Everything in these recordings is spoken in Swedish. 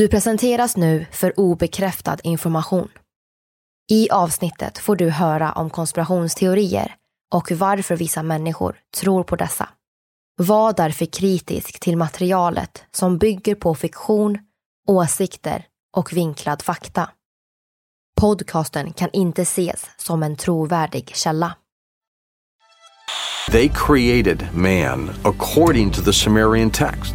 Du presenteras nu för obekräftad information. I avsnittet får du höra om konspirationsteorier och varför vissa människor tror på dessa. Var därför kritisk till materialet som bygger på fiktion, åsikter och vinklad fakta. Podcasten kan inte ses som en trovärdig källa. They created man according to the Sumerian text.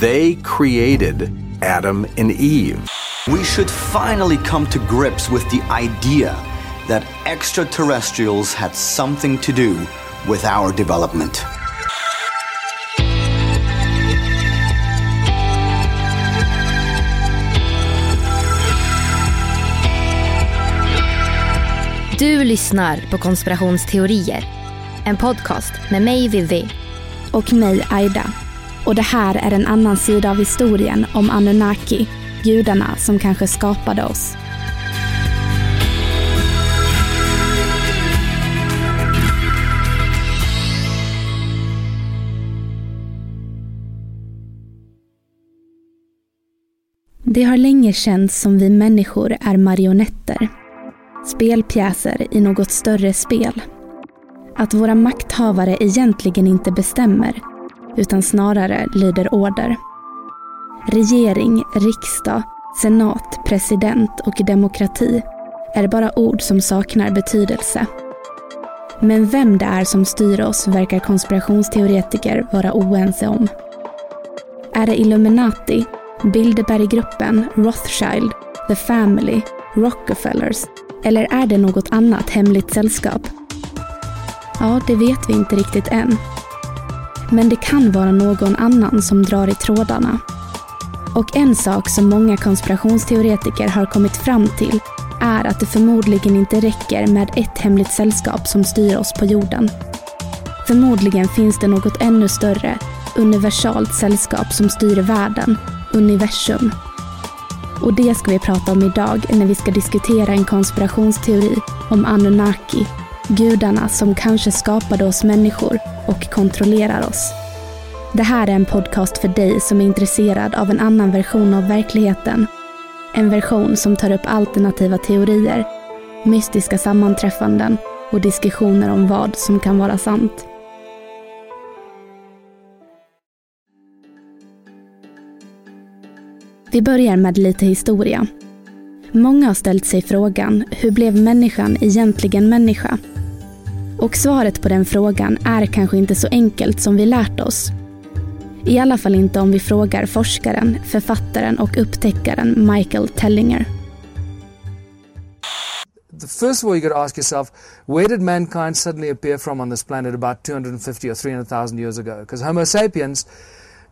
They created Adam and Eve. We should finally come to grips with the idea that extraterrestrials had something to do with our development. Du lyssnar på konspirationsteorier. En podcast med mig Vivi. och mig Aida. Och det här är en annan sida av historien om Anunnaki, gudarna som kanske skapade oss. Det har länge känts som vi människor är marionetter. Spelpjäser i något större spel. Att våra makthavare egentligen inte bestämmer, utan snarare lyder order. Regering, riksdag, senat, president och demokrati är bara ord som saknar betydelse. Men vem det är som styr oss verkar konspirationsteoretiker vara oense om. Är det Illuminati, Bilderberggruppen, Rothschild, The Family, Rockefellers eller är det något annat hemligt sällskap? Ja, det vet vi inte riktigt än. Men det kan vara någon annan som drar i trådarna. Och en sak som många konspirationsteoretiker har kommit fram till är att det förmodligen inte räcker med ett hemligt sällskap som styr oss på jorden. Förmodligen finns det något ännu större, universalt sällskap som styr världen, universum. Och det ska vi prata om idag när vi ska diskutera en konspirationsteori om Anunnaki, gudarna som kanske skapade oss människor och kontrollerar oss. Det här är en podcast för dig som är intresserad av en annan version av verkligheten. En version som tar upp alternativa teorier, mystiska sammanträffanden och diskussioner om vad som kan vara sant. Vi börjar med lite historia. Många har ställt sig frågan, hur blev människan egentligen människa? Och svaret på den frågan är kanske inte så enkelt som vi lärt oss. I alla fall inte om vi frågar forskaren, författaren och upptäckaren Michael Tellinger. First of all, you got to ask yourself, where did mankind suddenly appear from on this planet about 250 or 300,000 years ago? Because Homo sapiens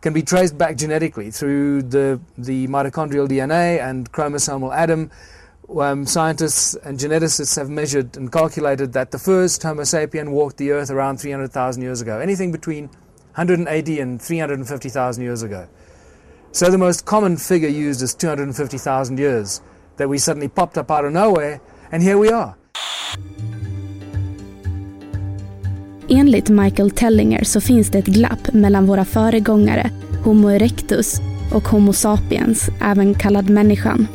can be traced back genetically through the, the mitochondrial DNA and chromosomal Adam. Um, scientists and geneticists have measured and calculated that the first Homo sapien walked the earth around 300,000 years ago. Anything between 180 and 350,000 years ago. So the most common figure used is 250,000 years, that we suddenly popped up out of nowhere, and here we are. Enligt Michael Tellinger så finns det ett glapp mellan våra föregångare Homo erectus och Homo sapiens, även kallad människan.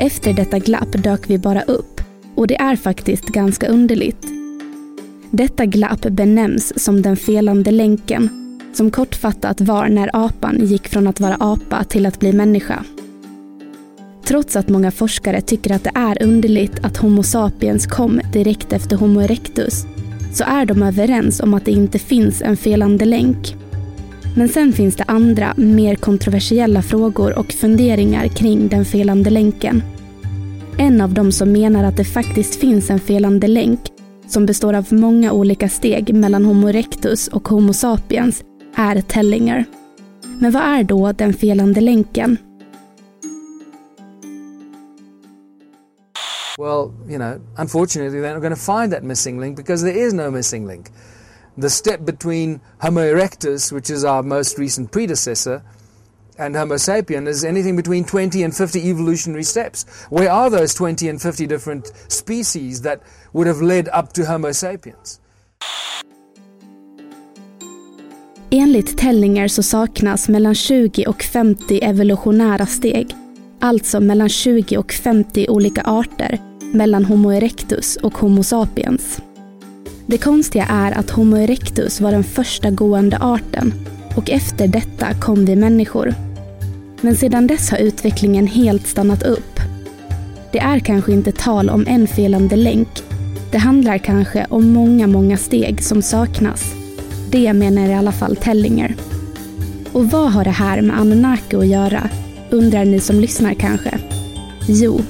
Efter detta glapp dök vi bara upp och det är faktiskt ganska underligt. Detta glapp benämns som den felande länken som kortfattat var när apan gick från att vara apa till att bli människa. Trots att många forskare tycker att det är underligt att Homo sapiens kom direkt efter Homo erectus så är de överens om att det inte finns en felande länk. Men sen finns det andra, mer kontroversiella frågor och funderingar kring den felande länken. En av dem som menar att det faktiskt finns en felande länk som består av många olika steg mellan Homo erectus och Homo sapiens är Tellinger. Men vad är då den felande länken? Well, you know, unfortunately, they're not going to find that missing link because there is no missing link. The step between Homo erectus, which is our most recent predecessor, and Homo sapien is anything between 20 and 50 evolutionary steps. Where are those 20 and 50 different species that would have led up to Homo sapiens? Enligt Tellinger så saknas mellan 20 och 50 evolutionära steg, alltså mellan 20 och 50 olika arter mellan Homo erectus och Homo sapiens. Det konstiga är att Homo erectus var den första gående arten och efter detta kom vi människor. Men sedan dess har utvecklingen helt stannat upp. Det är kanske inte tal om en felande länk. Det handlar kanske om många, många steg som saknas. Det menar i alla fall Tellinger. Och vad har det här med Anunnaki att göra? Undrar ni som lyssnar kanske? Jo,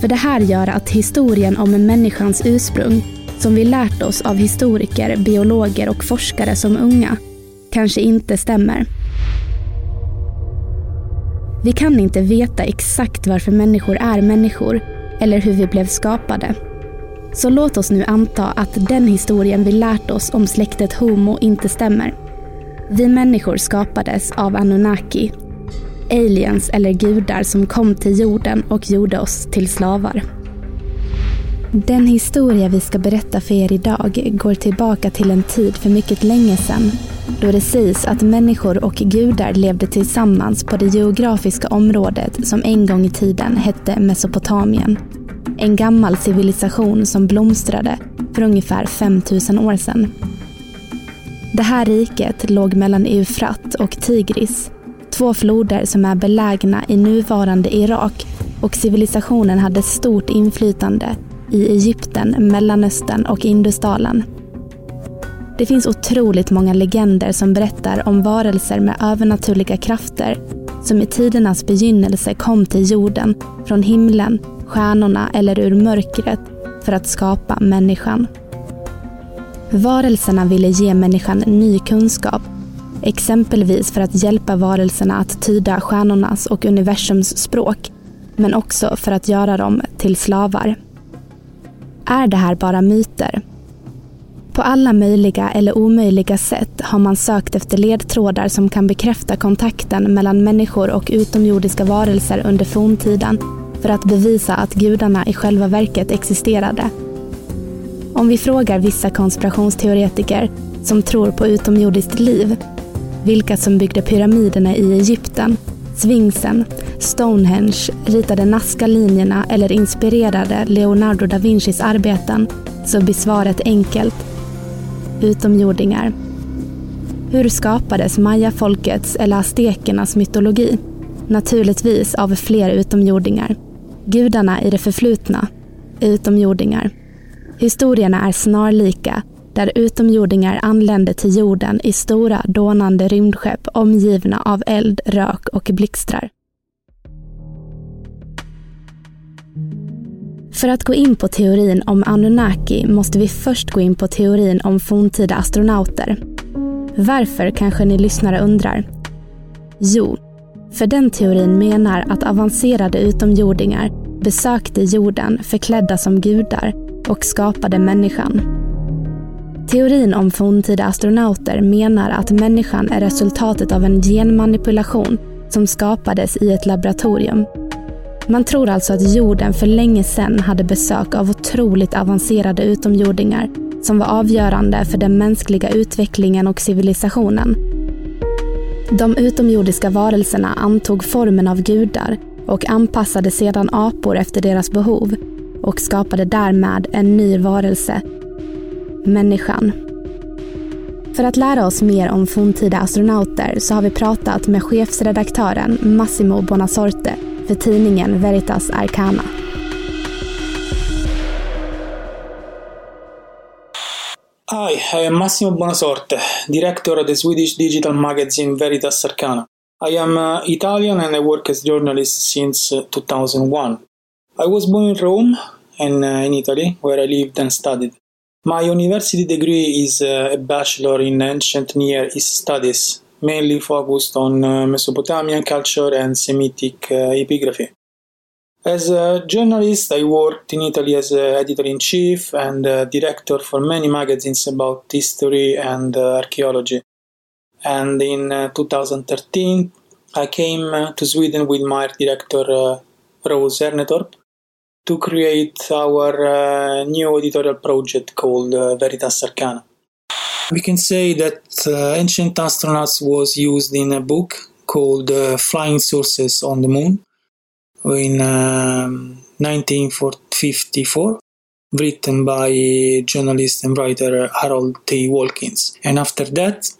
för det här gör att historien om människans ursprung, som vi lärt oss av historiker, biologer och forskare som unga, kanske inte stämmer. Vi kan inte veta exakt varför människor är människor eller hur vi blev skapade. Så låt oss nu anta att den historien vi lärt oss om släktet Homo inte stämmer. Vi människor skapades av Anunnaki aliens eller gudar som kom till jorden och gjorde oss till slavar. Den historia vi ska berätta för er idag går tillbaka till en tid för mycket länge sedan då det sägs att människor och gudar levde tillsammans på det geografiska området som en gång i tiden hette Mesopotamien. En gammal civilisation som blomstrade för ungefär 5000 år sedan. Det här riket låg mellan Eufrat och Tigris två floder som är belägna i nuvarande Irak och civilisationen hade stort inflytande i Egypten, Mellanöstern och Indusdalen. Det finns otroligt många legender som berättar om varelser med övernaturliga krafter som i tidernas begynnelse kom till jorden från himlen, stjärnorna eller ur mörkret för att skapa människan. Varelserna ville ge människan ny kunskap Exempelvis för att hjälpa varelserna att tyda stjärnornas och universums språk, men också för att göra dem till slavar. Är det här bara myter? På alla möjliga eller omöjliga sätt har man sökt efter ledtrådar som kan bekräfta kontakten mellan människor och utomjordiska varelser under forntiden för att bevisa att gudarna i själva verket existerade. Om vi frågar vissa konspirationsteoretiker som tror på utomjordiskt liv vilka som byggde pyramiderna i Egypten, Sphinxen, Stonehenge, ritade Nazca-linjerna eller inspirerade Leonardo da Vincis arbeten, så blir svaret enkelt. Utomjordingar. Hur skapades mayafolkets eller aztekernas mytologi? Naturligtvis av fler utomjordingar. Gudarna i det förflutna, utomjordingar. Historierna är snarlika där utomjordingar anlände till jorden i stora dånande rymdskepp omgivna av eld, rök och blixtrar. För att gå in på teorin om Anunnaki måste vi först gå in på teorin om forntida astronauter. Varför kanske ni lyssnare undrar? Jo, för den teorin menar att avancerade utomjordingar besökte jorden förklädda som gudar och skapade människan. Teorin om forntida astronauter menar att människan är resultatet av en genmanipulation som skapades i ett laboratorium. Man tror alltså att jorden för länge sedan hade besök av otroligt avancerade utomjordingar som var avgörande för den mänskliga utvecklingen och civilisationen. De utomjordiska varelserna antog formen av gudar och anpassade sedan apor efter deras behov och skapade därmed en ny varelse, människan. För att lära oss mer om forntida astronauter så har vi pratat med chefsredaktören Massimo Bonasorte för tidningen Veritas Arcana. Hi, I am Massimo Bonasorte, director of the Swedish digital magazine Veritas Arcana. I am uh, Italian and I work as journalist since uh, 2001. I was born in Rome and uh, in Italy, where I lived and studied. My university degree is uh, a bachelor in ancient Near East studies, mainly focused on uh, Mesopotamian culture and Semitic uh, epigraphy. As a journalist, I worked in Italy as editor in chief and director for many magazines about history and archaeology. And in 2013, I came to Sweden with my director Rose Ernetorp to create our uh, new editorial project called uh, Veritas Arcana. We can say that uh, Ancient Astronauts was used in a book called Flying Sources on the Moon in um, 1954, written by journalist and writer Harold T. Walkins. And after that,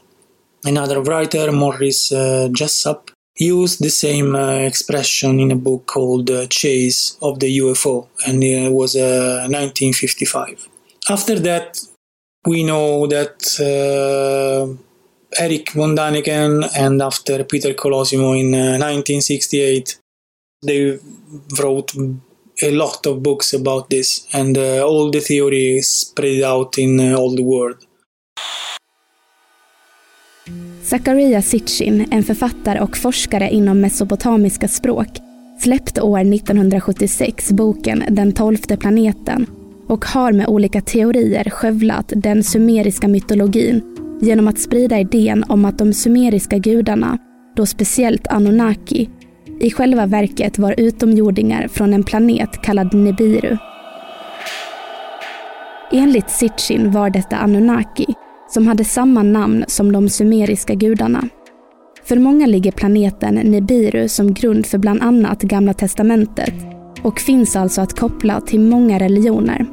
another writer, Morris uh, Jessup, used the same uh, expression in a book called uh, Chase of the UFO, and it was 1955. Uh, after that, we know that Eric von Daniken and after Peter Colosimo in 1968 they wrote a lot of books about this, and uh, all the theory spread out in uh, all the world. Zakaria Sitchin, en författare och forskare inom mesopotamiska språk, släppte år 1976 boken Den tolfte planeten och har med olika teorier skövlat den sumeriska mytologin genom att sprida idén om att de sumeriska gudarna, då speciellt Anunnaki, i själva verket var utomjordingar från en planet kallad Nibiru. Enligt Sitchin var detta Anunnaki, som hade samma namn som de sumeriska gudarna. För många ligger planeten Nibiru som grund för bland annat Gamla Testamentet och finns alltså att koppla till många religioner.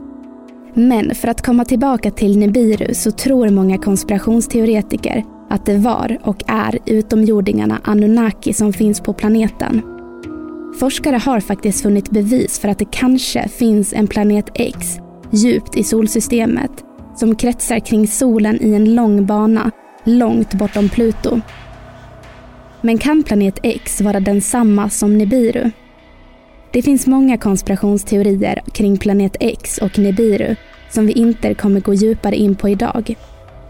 Men för att komma tillbaka till Nibiru så tror många konspirationsteoretiker att det var och är utomjordingarna Anunnaki som finns på planeten. Forskare har faktiskt funnit bevis för att det kanske finns en planet X djupt i solsystemet som kretsar kring solen i en lång bana långt bortom Pluto. Men kan planet X vara densamma som Nibiru? Det finns många konspirationsteorier kring planet X och Nibiru som vi inte kommer gå djupare in på idag.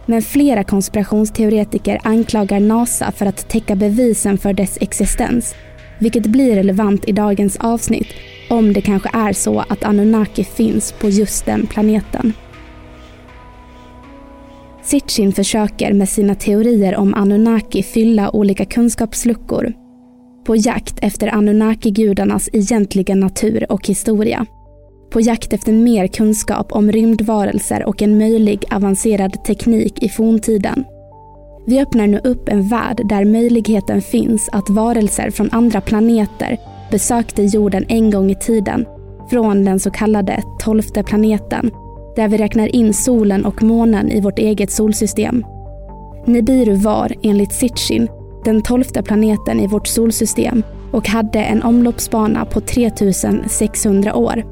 Men flera konspirationsteoretiker anklagar NASA för att täcka bevisen för dess existens, vilket blir relevant i dagens avsnitt om det kanske är så att Anunnaki finns på just den planeten. Sitchin försöker med sina teorier om Anunnaki fylla olika kunskapsluckor på jakt efter Anunnaki-gudarnas egentliga natur och historia på jakt efter mer kunskap om rymdvarelser och en möjlig avancerad teknik i forntiden. Vi öppnar nu upp en värld där möjligheten finns att varelser från andra planeter besökte jorden en gång i tiden från den så kallade tolfte planeten där vi räknar in solen och månen i vårt eget solsystem. Nibiru var, enligt Sitchin, den tolfte planeten i vårt solsystem och hade en omloppsbana på 3600 år.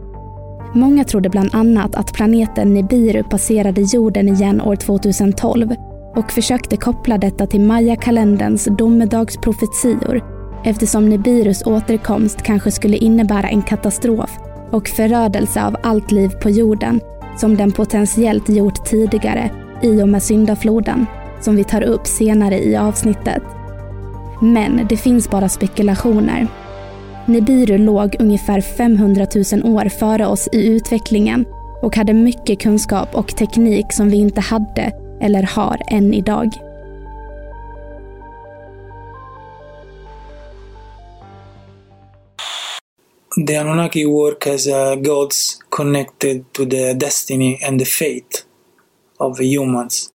Många trodde bland annat att planeten Nibiru passerade jorden igen år 2012 och försökte koppla detta till Maya-kalenderns domedagsprofetior eftersom Nibirus återkomst kanske skulle innebära en katastrof och förödelse av allt liv på jorden som den potentiellt gjort tidigare i och med syndafloden, som vi tar upp senare i avsnittet. Men det finns bara spekulationer Nibiru låg ungefär 500 000 år före oss i utvecklingen och hade mycket kunskap och teknik som vi inte hade eller har än idag. The Anunnaki work as uh, gods connected to the destiny and the fate of the humans.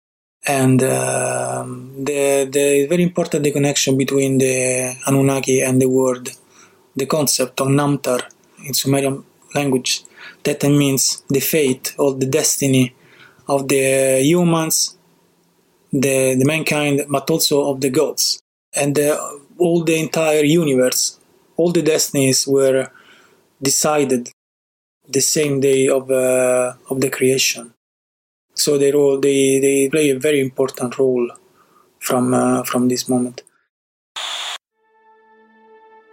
And uh, the, the very important the connection between the Anunnaki and the word, the concept of Namtar in Sumerian language. That means the fate or the destiny of the humans, the, the mankind, but also of the gods. And the, all the entire universe, all the destinies were decided the same day of uh, of the creation. So they role they, they play a very important role from uh, from this moment.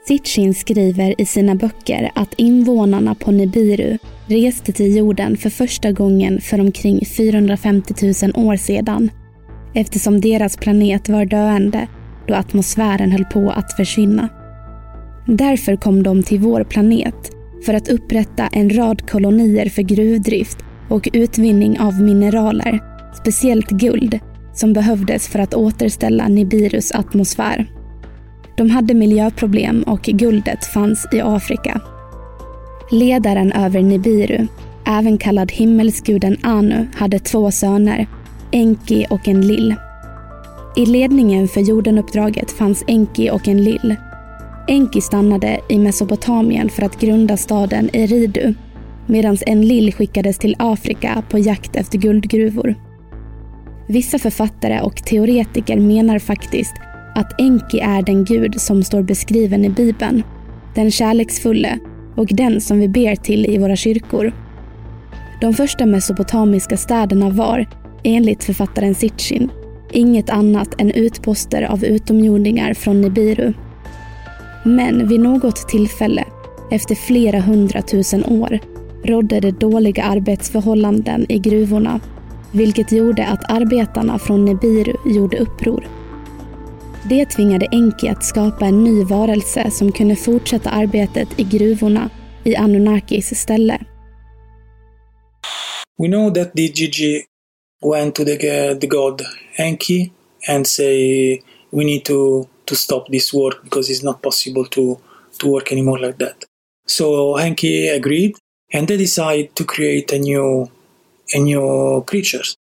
Sitchin skriver i sina böcker att invånarna på Nibiru reste till jorden för första gången för omkring 450 000 år sedan eftersom deras planet var döende då atmosfären höll på att försvinna. Därför kom de till vår planet för att upprätta en rad kolonier för gruvdrift och utvinning av mineraler, speciellt guld, som behövdes för att återställa Nibirus atmosfär. De hade miljöproblem och guldet fanns i Afrika. Ledaren över Nibiru, även kallad himmelsguden Anu, hade två söner, Enki och Enlil. I ledningen för jordenuppdraget fanns Enki och Enlil Enki stannade i Mesopotamien för att grunda staden Eridu medan Enlil skickades till Afrika på jakt efter guldgruvor. Vissa författare och teoretiker menar faktiskt att Enki är den gud som står beskriven i Bibeln. Den kärleksfulle och den som vi ber till i våra kyrkor. De första mesopotamiska städerna var, enligt författaren Sitchin, inget annat än utposter av utomjordingar från Nibiru. Men vid något tillfälle, efter flera hundratusen år, rådde det dåliga arbetsförhållanden i gruvorna, vilket gjorde att arbetarna från Nibiru gjorde uppror. Det tvingade Enki att skapa en ny varelse som kunde fortsätta arbetet i gruvorna i Anunnakis ställe. We know that DGG went to the, the god Enki and say we need to to stop this work because it's not possible to to work anymore like that. So Henki agreed, and they decided to create a new a new creatures.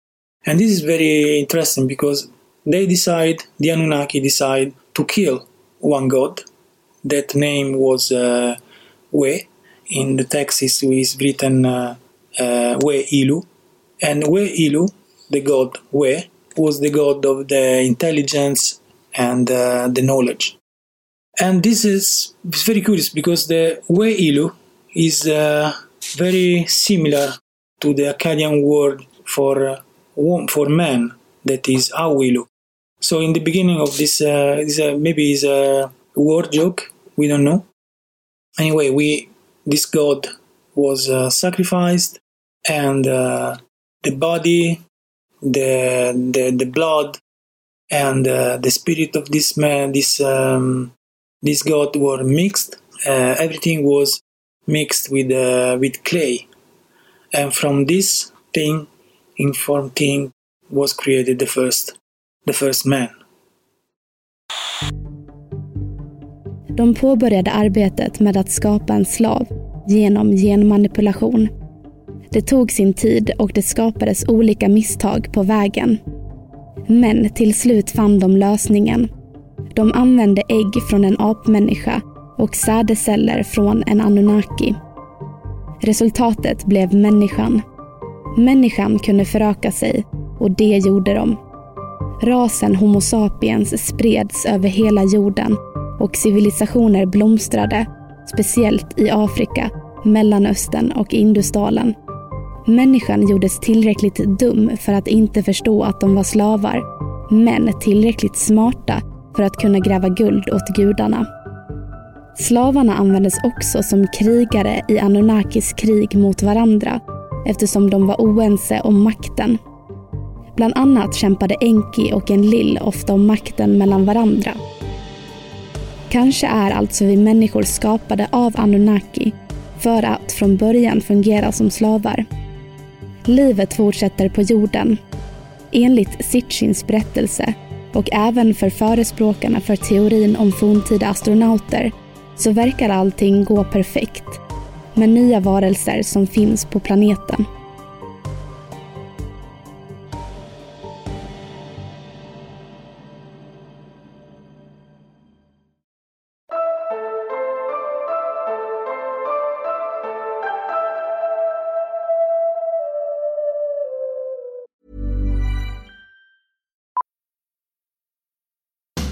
And this is very interesting because they decide the Anunnaki decide to kill one god. That name was uh, We. In the text is, is written uh, uh, We Ilu, and We Ilu, the god We, was the god of the intelligence and uh, the knowledge. And this is very curious because the way ilu is uh, very similar to the Akkadian word for uh, for man that is awilu. So in the beginning of this, uh, this uh, maybe is a word joke. We don't know. Anyway, we this god was uh, sacrificed, and the body, the the the blood, and uh, the spirit of this man, this um, this god, were mixed. Uh, everything was mixed with uh, with clay, and from this thing, informed thing, was created the first, the first man. De påbörjade arbetet med att skapa en slav genom genmanipulation. Det tog sin tid och det skapades olika misstag på vägen. Men till slut fann de lösningen. De använde ägg från en apmänniska och sädesceller från en Anunnaki. Resultatet blev människan. Människan kunde föröka sig och det gjorde de. Rasen Homo sapiens spreds över hela jorden och civilisationer blomstrade, speciellt i Afrika, Mellanöstern och Indusdalen. Människan gjordes tillräckligt dum för att inte förstå att de var slavar, men tillräckligt smarta för att kunna gräva guld åt gudarna. Slavarna användes också som krigare i Anunnakis krig mot varandra eftersom de var oense om makten. Bland annat kämpade Enki och Enlil ofta om makten mellan varandra. Kanske är alltså vi människor skapade av Anunnaki för att från början fungera som slavar. Livet fortsätter på jorden. Enligt Sitchins berättelse och även för förespråkarna för teorin om forntida astronauter så verkar allting gå perfekt med nya varelser som finns på planeten.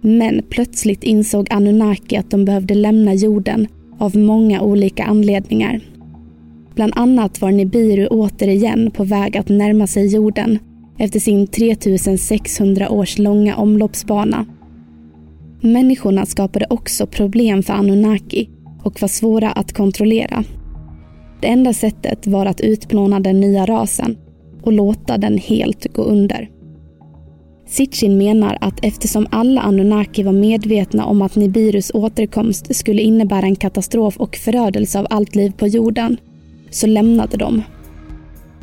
Men plötsligt insåg Anunnaki att de behövde lämna jorden av många olika anledningar. Bland annat var Nibiru återigen på väg att närma sig jorden efter sin 3600 års långa omloppsbana. Människorna skapade också problem för Anunnaki och var svåra att kontrollera. Det enda sättet var att utplåna den nya rasen och låta den helt gå under. Sitchin menar att eftersom alla Anunnaki var medvetna om att Nibirus återkomst skulle innebära en katastrof och förödelse av allt liv på jorden, så lämnade de.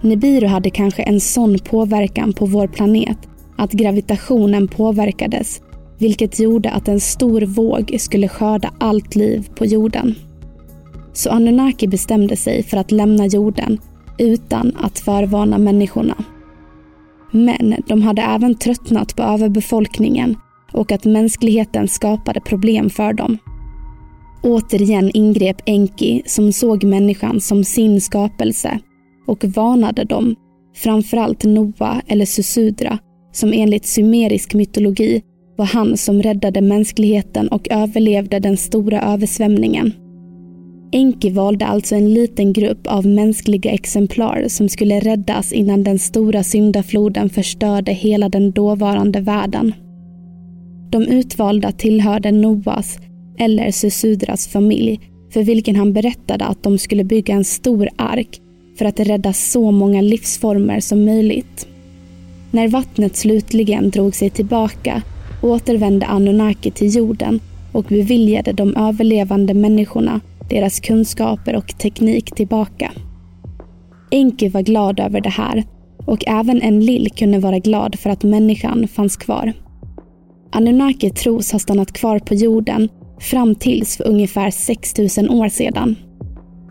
Nibiru hade kanske en sån påverkan på vår planet att gravitationen påverkades, vilket gjorde att en stor våg skulle skörda allt liv på jorden. Så Anunnaki bestämde sig för att lämna jorden utan att förvarna människorna. Men de hade även tröttnat på överbefolkningen och att mänskligheten skapade problem för dem. Återigen ingrep Enki som såg människan som sin skapelse och varnade dem, framförallt Noa eller Susudra, som enligt sumerisk mytologi var han som räddade mänskligheten och överlevde den stora översvämningen. Enki valde alltså en liten grupp av mänskliga exemplar som skulle räddas innan den stora syndafloden förstörde hela den dåvarande världen. De utvalda tillhörde Noas, eller Susudras familj, för vilken han berättade att de skulle bygga en stor ark för att rädda så många livsformer som möjligt. När vattnet slutligen drog sig tillbaka återvände Anunnaki till jorden och beviljade de överlevande människorna deras kunskaper och teknik tillbaka. Enki var glad över det här och även Enlil kunde vara glad för att människan fanns kvar. Anunnaki tros ha stannat kvar på jorden fram tills för ungefär 6000 år sedan.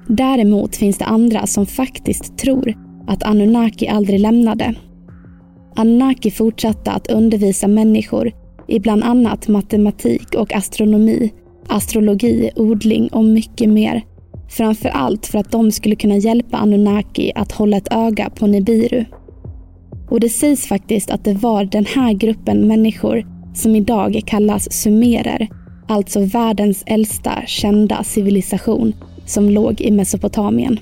Däremot finns det andra som faktiskt tror att Anunnaki aldrig lämnade. Anunnaki fortsatte att undervisa människor i bland annat matematik och astronomi astrologi, odling och mycket mer. Framför allt för att de skulle kunna hjälpa Anunnaki att hålla ett öga på Nibiru. Och det sägs faktiskt att det var den här gruppen människor som idag kallas sumerer, alltså världens äldsta kända civilisation som låg i Mesopotamien.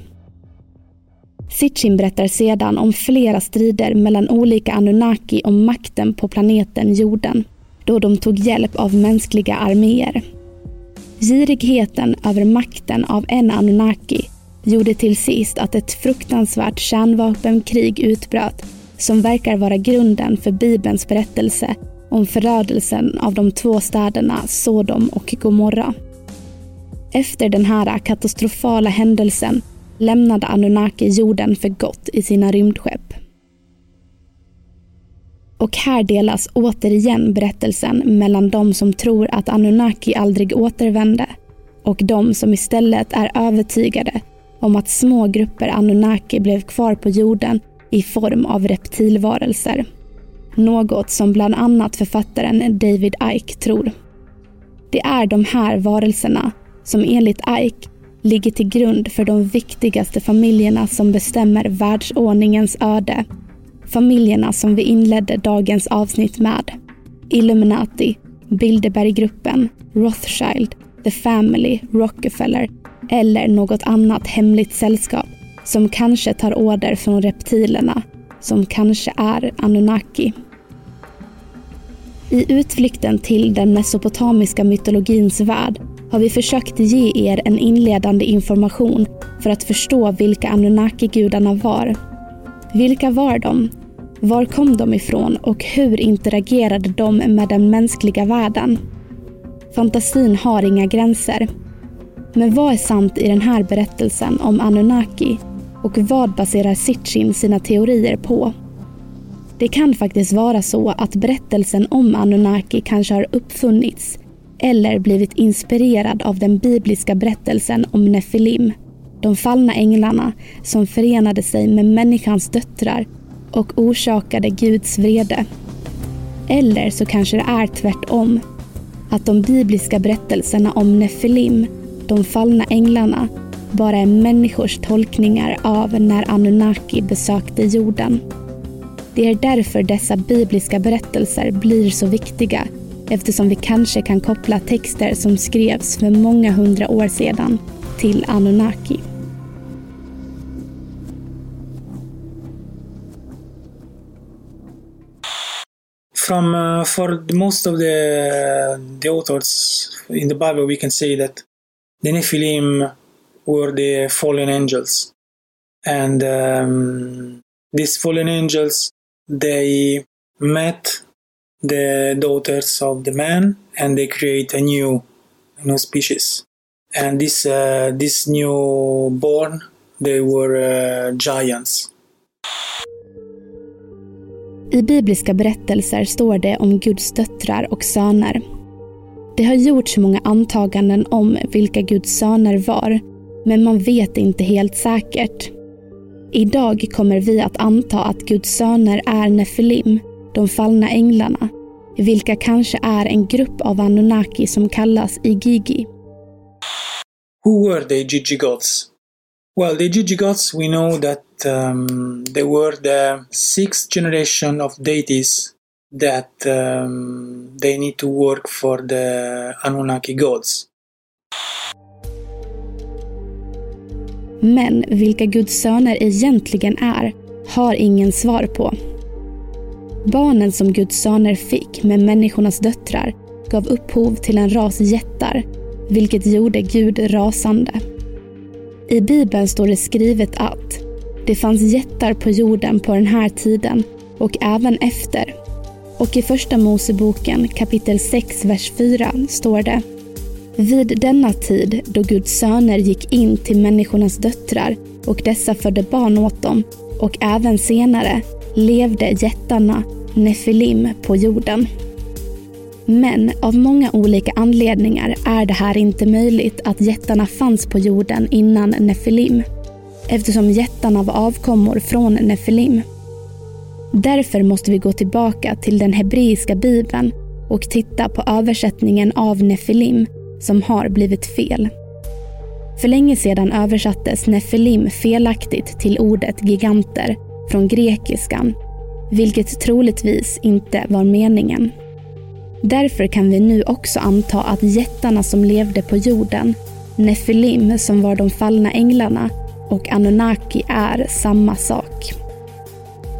Sitchin berättar sedan om flera strider mellan olika Anunnaki om makten på planeten jorden, då de tog hjälp av mänskliga arméer. Girigheten över makten av en Anunnaki gjorde till sist att ett fruktansvärt kärnvapenkrig utbröt som verkar vara grunden för Bibelns berättelse om förödelsen av de två städerna Sodom och Gomorra. Efter den här katastrofala händelsen lämnade Anunnaki jorden för gott i sina rymdskepp. Och här delas återigen berättelsen mellan de som tror att Anunnaki aldrig återvände och de som istället är övertygade om att små grupper Anunnaki blev kvar på jorden i form av reptilvarelser. Något som bland annat författaren David Ike tror. Det är de här varelserna som enligt Ike ligger till grund för de viktigaste familjerna som bestämmer världsordningens öde. Familjerna som vi inledde dagens avsnitt med. Illuminati, Bilderberggruppen, Rothschild, The Family, Rockefeller eller något annat hemligt sällskap som kanske tar order från reptilerna, som kanske är Anunnaki. I utflykten till den mesopotamiska mytologins värld har vi försökt ge er en inledande information för att förstå vilka Anunnaki-gudarna var. Vilka var de? Var kom de ifrån och hur interagerade de med den mänskliga världen? Fantasin har inga gränser. Men vad är sant i den här berättelsen om Anunnaki och vad baserar Sitchin sina teorier på? Det kan faktiskt vara så att berättelsen om Anunnaki kanske har uppfunnits eller blivit inspirerad av den bibliska berättelsen om Nefilim, de fallna änglarna som förenade sig med människans döttrar och orsakade Guds vrede. Eller så kanske det är tvärtom, att de bibliska berättelserna om Nefilim, de fallna änglarna, bara är människors tolkningar av när Anunnaki besökte jorden. Det är därför dessa bibliska berättelser blir så viktiga eftersom vi kanske kan koppla texter som skrevs för många hundra år sedan till Anunnaki. From uh, for most of the the authors in the Bible, we can say that the Nephilim were the fallen angels, and um, these fallen angels they met the daughters of the man and they create a new, new species. And this uh, this new born, they were uh, giants. I bibliska berättelser står det om Guds döttrar och söner. Det har gjorts många antaganden om vilka Guds söner var, men man vet inte helt säkert. Idag kommer vi att anta att Guds söner är Nefilim, de fallna änglarna, vilka kanske är en grupp av Anunnaki som kallas Igigi. Who were the Igigi gods? Well, the Igigi gods, we know that um, they were the sixth generation of deities that um, they need to work for the Anunnaki gods. Men vilka Guds söner egentligen är har ingen svar på. Barnen som Guds söner fick med människornas döttrar gav upphov till en ras jättar, vilket gjorde Gud rasande. I Bibeln står det skrivet att det fanns jättar på jorden på den här tiden och även efter. Och i Första Moseboken kapitel 6, vers 4 står det Vid denna tid då Guds söner gick in till människornas döttrar och dessa födde barn åt dem och även senare levde jättarna, Nefilim, på jorden. Men av många olika anledningar är det här inte möjligt att jättarna fanns på jorden innan Nefilim. Eftersom jättarna var avkommor från Nefilim. Därför måste vi gå tillbaka till den hebreiska bibeln och titta på översättningen av Nefilim som har blivit fel. För länge sedan översattes Nefilim felaktigt till ordet giganter från grekiskan, vilket troligtvis inte var meningen. Därför kan vi nu också anta att jättarna som levde på jorden, Nefilim som var de fallna änglarna och Anunnaki är samma sak.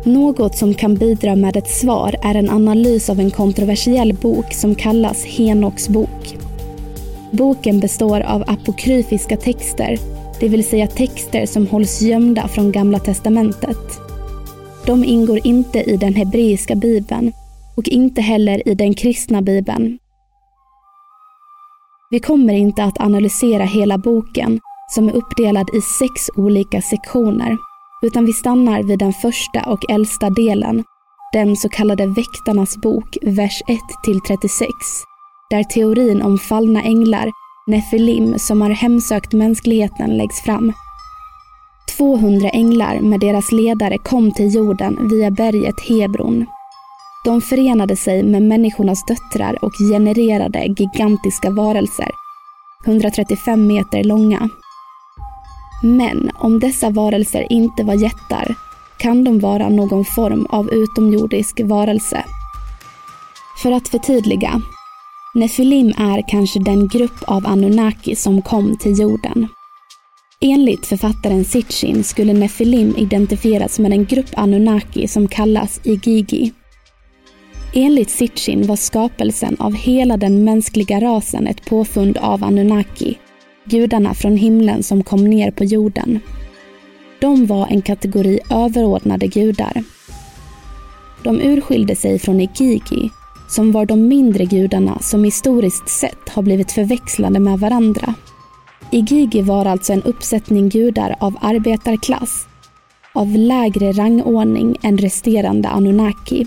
Något som kan bidra med ett svar är en analys av en kontroversiell bok som kallas Henoks bok. Boken består av apokryfiska texter, det vill säga texter som hålls gömda från Gamla testamentet. De ingår inte i den hebreiska bibeln och inte heller i den kristna bibeln. Vi kommer inte att analysera hela boken som är uppdelad i sex olika sektioner utan vi stannar vid den första och äldsta delen, den så kallade Väktarnas bok, vers 1 36, där teorin om fallna änglar, Nefilim, som har hemsökt mänskligheten läggs fram. 200 änglar med deras ledare kom till jorden via berget Hebron. De förenade sig med människornas döttrar och genererade gigantiska varelser, 135 meter långa. Men om dessa varelser inte var jättar kan de vara någon form av utomjordisk varelse. För att förtydliga. Nefilim är kanske den grupp av Anunnaki som kom till jorden. Enligt författaren Sitchin skulle Nefilim identifieras med en grupp Anunnaki som kallas Igigi. Enligt Sitchin var skapelsen av hela den mänskliga rasen ett påfund av Anunnaki gudarna från himlen som kom ner på jorden. De var en kategori överordnade gudar. De urskilde sig från Igigi, som var de mindre gudarna som historiskt sett har blivit förväxlade med varandra. Igigi var alltså en uppsättning gudar av arbetarklass, av lägre rangordning än resterande Anunnaki.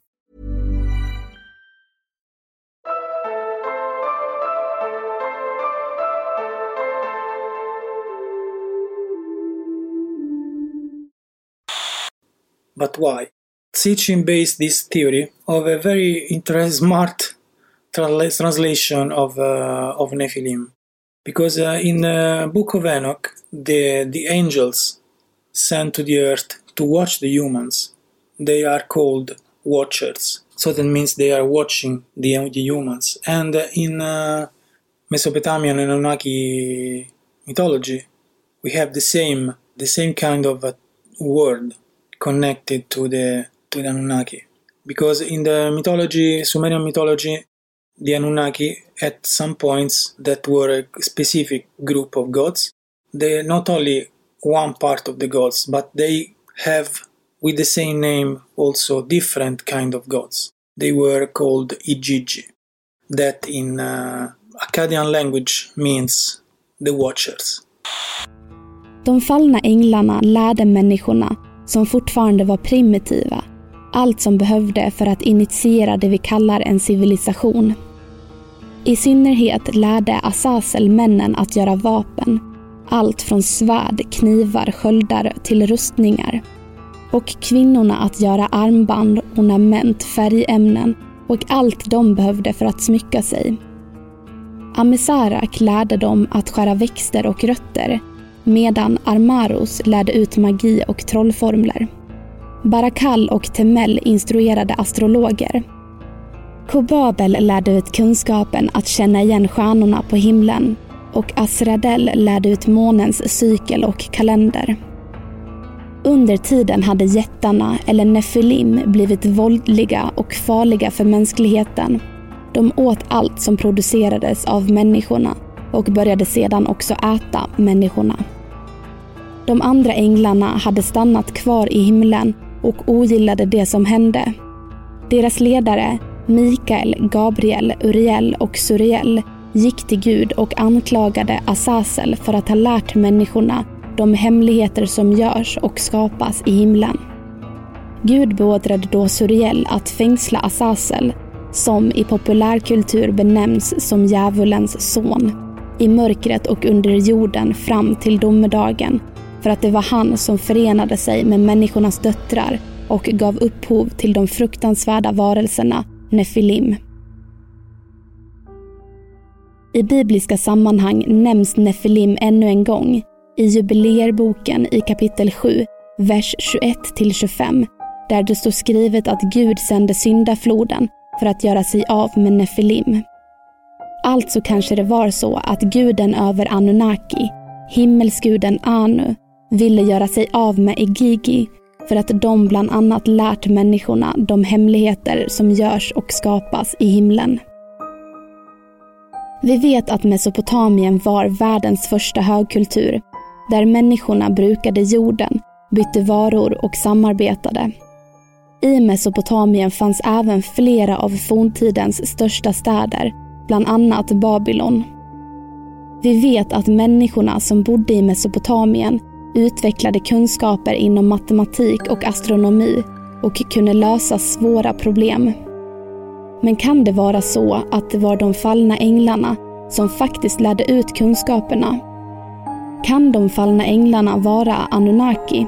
But why? Sitchin based this theory of a very smart transla- translation of uh, of Nephilim, because uh, in the Book of Enoch, the the angels sent to the earth to watch the humans. They are called watchers, so that means they are watching the, the humans. And in uh, Mesopotamian and Anunnaki mythology, we have the same the same kind of uh, word connected to the to the Anunnaki. Because in the mythology, Sumerian mythology, the Anunnaki at some points that were a specific group of gods. They're not only one part of the gods, but they have with the same name also different kind of gods. They were called Igigi, that in uh, Akkadian language means the watchers. De fallna änglarna lärde människorna, som fortfarande var primitiva, allt som behövde för att initiera det vi kallar en civilisation. I synnerhet lärde Azazel männen att göra vapen. Allt från svärd, knivar, sköldar till rustningar. Och kvinnorna att göra armband, ornament, färgämnen och allt de behövde för att smycka sig. Amisarak lärde dem att skära växter och rötter medan Armaros lärde ut magi och trollformler. Barakal och Temel instruerade astrologer. Kobabel lärde ut kunskapen att känna igen stjärnorna på himlen och Asradel lärde ut månens cykel och kalender. Under tiden hade jättarna, eller Nefilim, blivit våldliga och farliga för mänskligheten. De åt allt som producerades av människorna och började sedan också äta människorna. De andra änglarna hade stannat kvar i himlen och ogillade det som hände. Deras ledare, Mikael, Gabriel, Uriel och Suriel gick till Gud och anklagade Azazel för att ha lärt människorna de hemligheter som görs och skapas i himlen. Gud beordrade då Suriel att fängsla Azazel, som i populärkultur benämns som djävulens son, i mörkret och under jorden fram till domedagen, för att det var han som förenade sig med människornas döttrar och gav upphov till de fruktansvärda varelserna Nefilim. I bibliska sammanhang nämns Nefilim ännu en gång i jubileerboken i kapitel 7, vers 21-25, där det står skrivet att Gud sände syndafloden för att göra sig av med Nefilim. Alltså kanske det var så att guden över Anunnaki, himmelsguden Anu, ville göra sig av med Igigi för att de bland annat lärt människorna de hemligheter som görs och skapas i himlen. Vi vet att Mesopotamien var världens första högkultur där människorna brukade jorden, bytte varor och samarbetade. I Mesopotamien fanns även flera av forntidens största städer, bland annat Babylon. Vi vet att människorna som bodde i Mesopotamien utvecklade kunskaper inom matematik och astronomi och kunde lösa svåra problem. Men kan det vara så att det var de fallna änglarna som faktiskt lärde ut kunskaperna? Kan de fallna änglarna vara Anunnaki?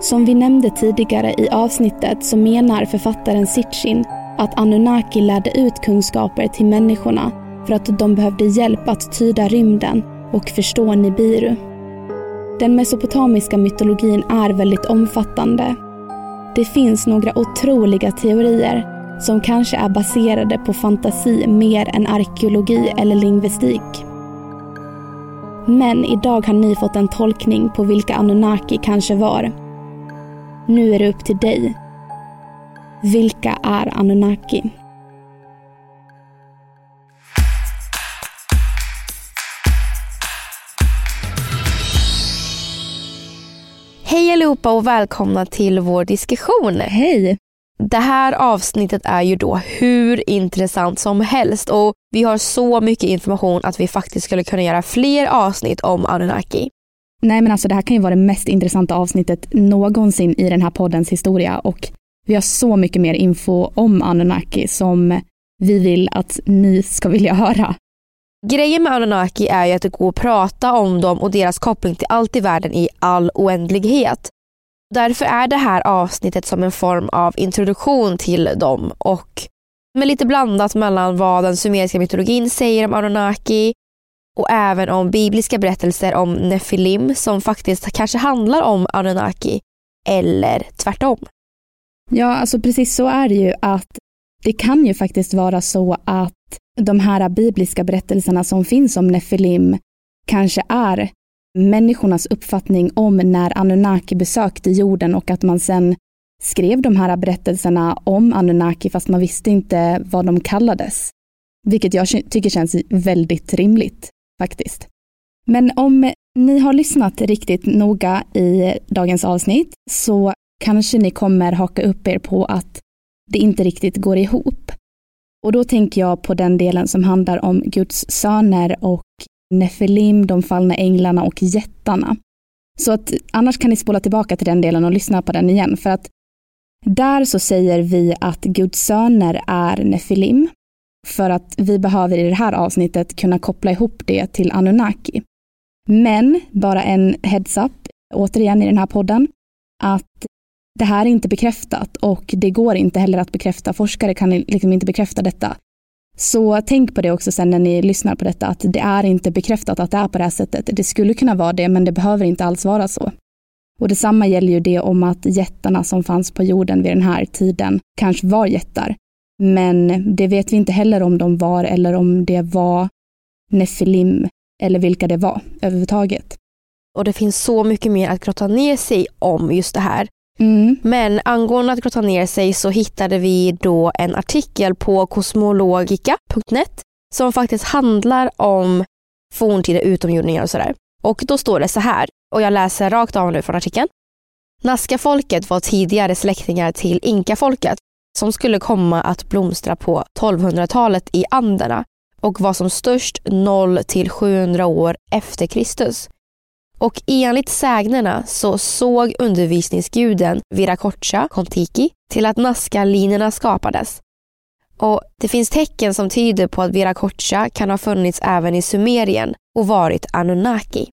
Som vi nämnde tidigare i avsnittet så menar författaren Sitchin att Anunnaki lärde ut kunskaper till människorna för att de behövde hjälp att tyda rymden och förstå Nibiru. Den mesopotamiska mytologin är väldigt omfattande. Det finns några otroliga teorier som kanske är baserade på fantasi mer än arkeologi eller lingvistik. Men idag har ni fått en tolkning på vilka Anunnaki kanske var. Nu är det upp till dig. Vilka är Anunnaki? Hej allihopa och välkomna till vår diskussion. Hej! Det här avsnittet är ju då hur intressant som helst och vi har så mycket information att vi faktiskt skulle kunna göra fler avsnitt om Anunnaki. Nej men alltså det här kan ju vara det mest intressanta avsnittet någonsin i den här poddens historia och vi har så mycket mer info om Anunnaki som vi vill att ni ska vilja höra. Grejen med Anunnaki är ju att det går att prata om dem och deras koppling till allt i världen i all oändlighet. Därför är det här avsnittet som en form av introduktion till dem och med lite blandat mellan vad den sumeriska mytologin säger om Anunnaki och även om bibliska berättelser om Nefilim som faktiskt kanske handlar om Anunnaki eller tvärtom. Ja, alltså precis så är det ju att det kan ju faktiskt vara så att de här bibliska berättelserna som finns om Nefilim kanske är människornas uppfattning om när Anunnaki besökte jorden och att man sen skrev de här berättelserna om Anunnaki fast man visste inte vad de kallades. Vilket jag tycker känns väldigt rimligt faktiskt. Men om ni har lyssnat riktigt noga i dagens avsnitt så kanske ni kommer haka upp er på att det inte riktigt går ihop. Och då tänker jag på den delen som handlar om Guds söner och Nefilim, de fallna änglarna och jättarna. Så att annars kan ni spola tillbaka till den delen och lyssna på den igen för att där så säger vi att Guds söner är Nefilim för att vi behöver i det här avsnittet kunna koppla ihop det till Anunnaki. Men bara en heads-up, återigen i den här podden, att det här är inte bekräftat och det går inte heller att bekräfta. Forskare kan liksom inte bekräfta detta. Så tänk på det också sen när ni lyssnar på detta, att det är inte bekräftat att det är på det här sättet. Det skulle kunna vara det, men det behöver inte alls vara så. Och detsamma gäller ju det om att jättarna som fanns på jorden vid den här tiden kanske var jättar. Men det vet vi inte heller om de var eller om det var Nefilim eller vilka det var överhuvudtaget. Och det finns så mycket mer att grotta ner sig om just det här. Mm. Men angående att grotta ner sig så hittade vi då en artikel på kosmologica.net som faktiskt handlar om forntida utomjordingar och sådär. Och då står det så här, och jag läser rakt av nu från artikeln. Nazca-folket var tidigare släktingar till inkafolket som skulle komma att blomstra på 1200-talet i Anderna och var som störst 0 till 700 år efter Kristus. Och enligt sägnerna så såg undervisningsguden Viracocha Kontiki till att Nazca-linjerna skapades. Och Det finns tecken som tyder på att Viracocha kan ha funnits även i Sumerien och varit Anunnaki.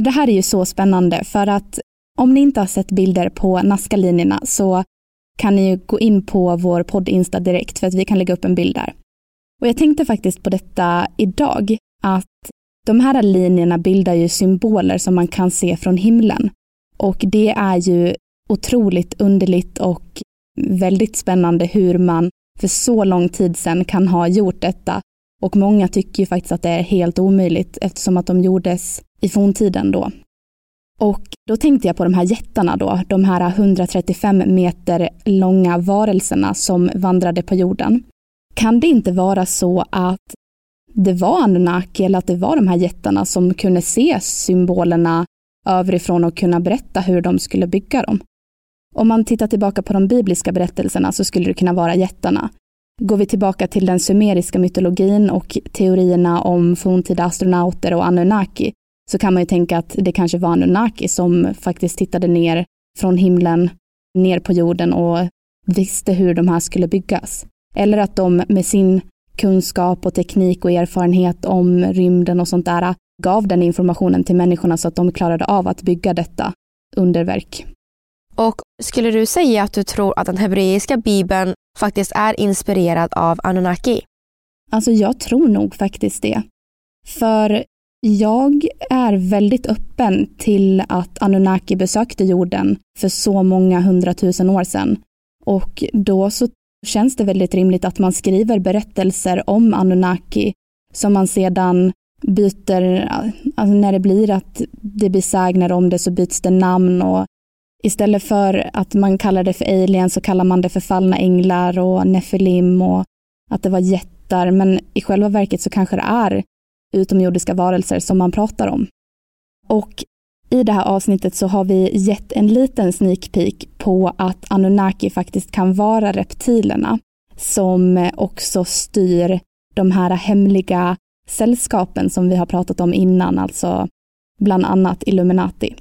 Det här är ju så spännande för att om ni inte har sett bilder på Nazca-linjerna så kan ni ju gå in på vår podd Insta direkt för att vi kan lägga upp en bild där. Och jag tänkte faktiskt på detta idag, att de här linjerna bildar ju symboler som man kan se från himlen. Och det är ju otroligt underligt och väldigt spännande hur man för så lång tid sedan kan ha gjort detta. Och många tycker ju faktiskt att det är helt omöjligt eftersom att de gjordes i forntiden då. Och då tänkte jag på de här jättarna då, de här 135 meter långa varelserna som vandrade på jorden. Kan det inte vara så att det var Anunnaki eller att det var de här jättarna som kunde se symbolerna överifrån och kunna berätta hur de skulle bygga dem? Om man tittar tillbaka på de bibliska berättelserna så skulle det kunna vara jättarna. Går vi tillbaka till den sumeriska mytologin och teorierna om forntida astronauter och Anunnaki så kan man ju tänka att det kanske var Anunnaki som faktiskt tittade ner från himlen ner på jorden och visste hur de här skulle byggas. Eller att de med sin kunskap och teknik och erfarenhet om rymden och sånt där gav den informationen till människorna så att de klarade av att bygga detta underverk. Och skulle du säga att du tror att den hebreiska bibeln faktiskt är inspirerad av Anunnaki? Alltså jag tror nog faktiskt det. För jag är väldigt öppen till att Anunnaki besökte jorden för så många hundratusen år sedan. Och då så känns det väldigt rimligt att man skriver berättelser om Anunnaki som man sedan byter, alltså när det blir att det blir sägner om det så byts det namn och istället för att man kallar det för alien så kallar man det för fallna änglar och nefilim och att det var jättar men i själva verket så kanske det är utomjordiska varelser som man pratar om. Och i det här avsnittet så har vi gett en liten sneak peek på att Anunnaki faktiskt kan vara reptilerna som också styr de här hemliga sällskapen som vi har pratat om innan, alltså bland annat Illuminati.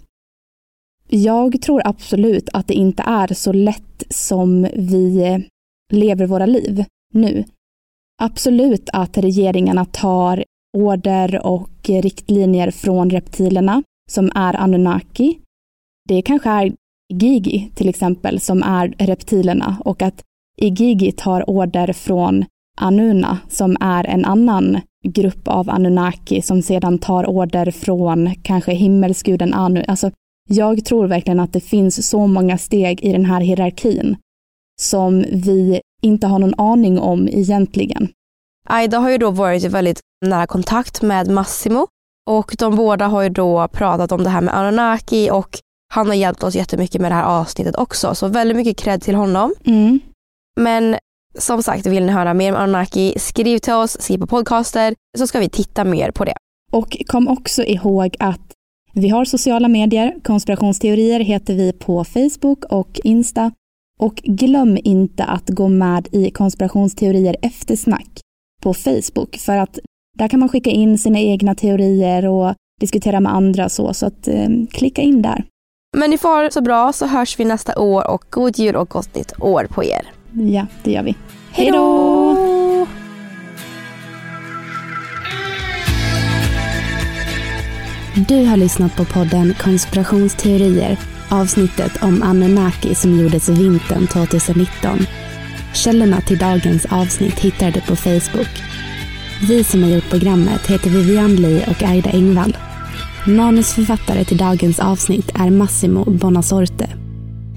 Jag tror absolut att det inte är så lätt som vi lever våra liv nu. Absolut att regeringarna tar order och riktlinjer från reptilerna som är Anunnaki. Det kanske är Igigi till exempel som är reptilerna och att Igigi tar order från Anuna som är en annan grupp av Anunnaki som sedan tar order från kanske himmelsguden Anu. Alltså, jag tror verkligen att det finns så många steg i den här hierarkin som vi inte har någon aning om egentligen. Aida har ju då varit i väldigt nära kontakt med Massimo och de båda har ju då pratat om det här med Anunnaki och han har hjälpt oss jättemycket med det här avsnittet också. Så väldigt mycket cred till honom. Mm. Men som sagt, vill ni höra mer om Anunnaki, skriv till oss, skriv på podcaster så ska vi titta mer på det. Och kom också ihåg att vi har sociala medier, konspirationsteorier heter vi på Facebook och Insta. Och glöm inte att gå med i konspirationsteorier eftersnack på Facebook för att där kan man skicka in sina egna teorier och diskutera med andra så, så att eh, klicka in där. Men ni får så bra så hörs vi nästa år och god jul och gott nytt år på er. Ja, det gör vi. Hej då! Du har lyssnat på podden Konspirationsteorier, avsnittet om Anunnaki som gjordes vintern 2019. Källorna till dagens avsnitt hittar du på Facebook. Vi som har gjort programmet heter Vivian Lee och Aida Engvall. Manusförfattare till dagens avsnitt är Massimo Bonasorte.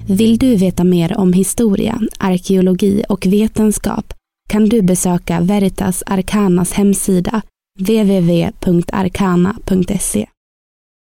Vill du veta mer om historia, arkeologi och vetenskap kan du besöka Veritas Arcanas hemsida www.arcana.se.